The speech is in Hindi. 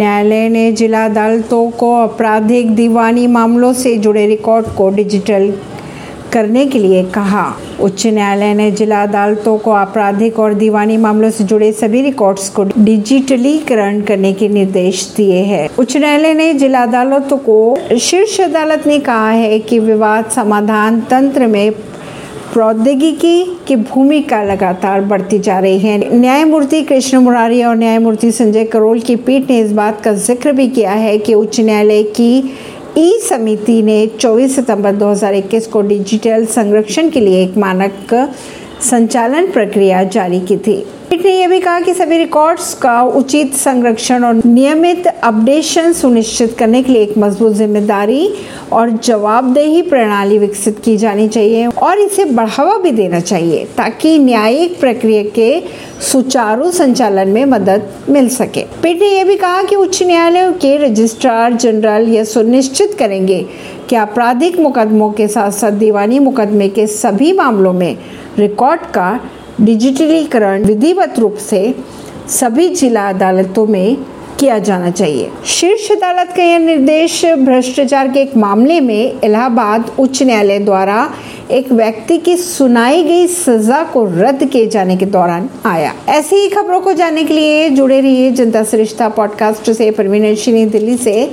न्यायालय ने जिला अदालतों को आपराधिक दीवानी मामलों से जुड़े रिकॉर्ड को डिजिटल करने के लिए कहा। उच्च न्यायालय ने जिला अदालतों को आपराधिक और दीवानी मामलों से जुड़े सभी रिकॉर्ड्स को डिजिटलीकरण करने के निर्देश दिए हैं। उच्च न्यायालय ने जिला अदालतों को शीर्ष अदालत ने कहा है कि विवाद समाधान तंत्र में प्रौद्योगिकी की भूमिका लगातार बढ़ती जा रही है। न्यायमूर्ति कृष्ण मुरारी और न्यायमूर्ति संजय करोल की पीठ ने इस बात का ज़िक्र भी किया है कि उच्च न्यायालय की ई समिति ने 24 सितंबर 2021 को डिजिटल संरक्षण के लिए एक मानक संचालन प्रक्रिया जारी की थी। पीठ ने यह भी कहा कि सभी रिकॉर्ड्स का उचित संरक्षण और नियमित अपडेशन सुनिश्चित करने के लिए एक मज़बूत ज़िम्मेदारी और जवाबदेही प्रणाली विकसित की जानी चाहिए और इसे बढ़ावा भी देना चाहिए ताकि न्यायिक प्रक्रिया के सुचारू संचालन में मदद मिल सके पीठ ने यह भी कहा कि उच्च न्यायालयों के रजिस्ट्रार जनरल यह सुनिश्चित करेंगे कि आपराधिक मुकदमों के साथ साथ दीवानी मुकदमे के सभी मामलों में रिकॉर्ड का डिजिटलीकरण विधिवत रूप से सभी जिला अदालतों में किया जाना चाहिए। शीर्ष अदालत का यह निर्देश भ्रष्टाचार के एक मामले में इलाहाबाद उच्च न्यायालय द्वारा एक व्यक्ति की सुनाई गई सजा को रद्द किए जाने के दौरान आया। ऐसी ही खबरों को जानने के लिए जुड़े रहिए जनता सरिश्ता पॉडकास्ट से, परवीन दिल्ली से।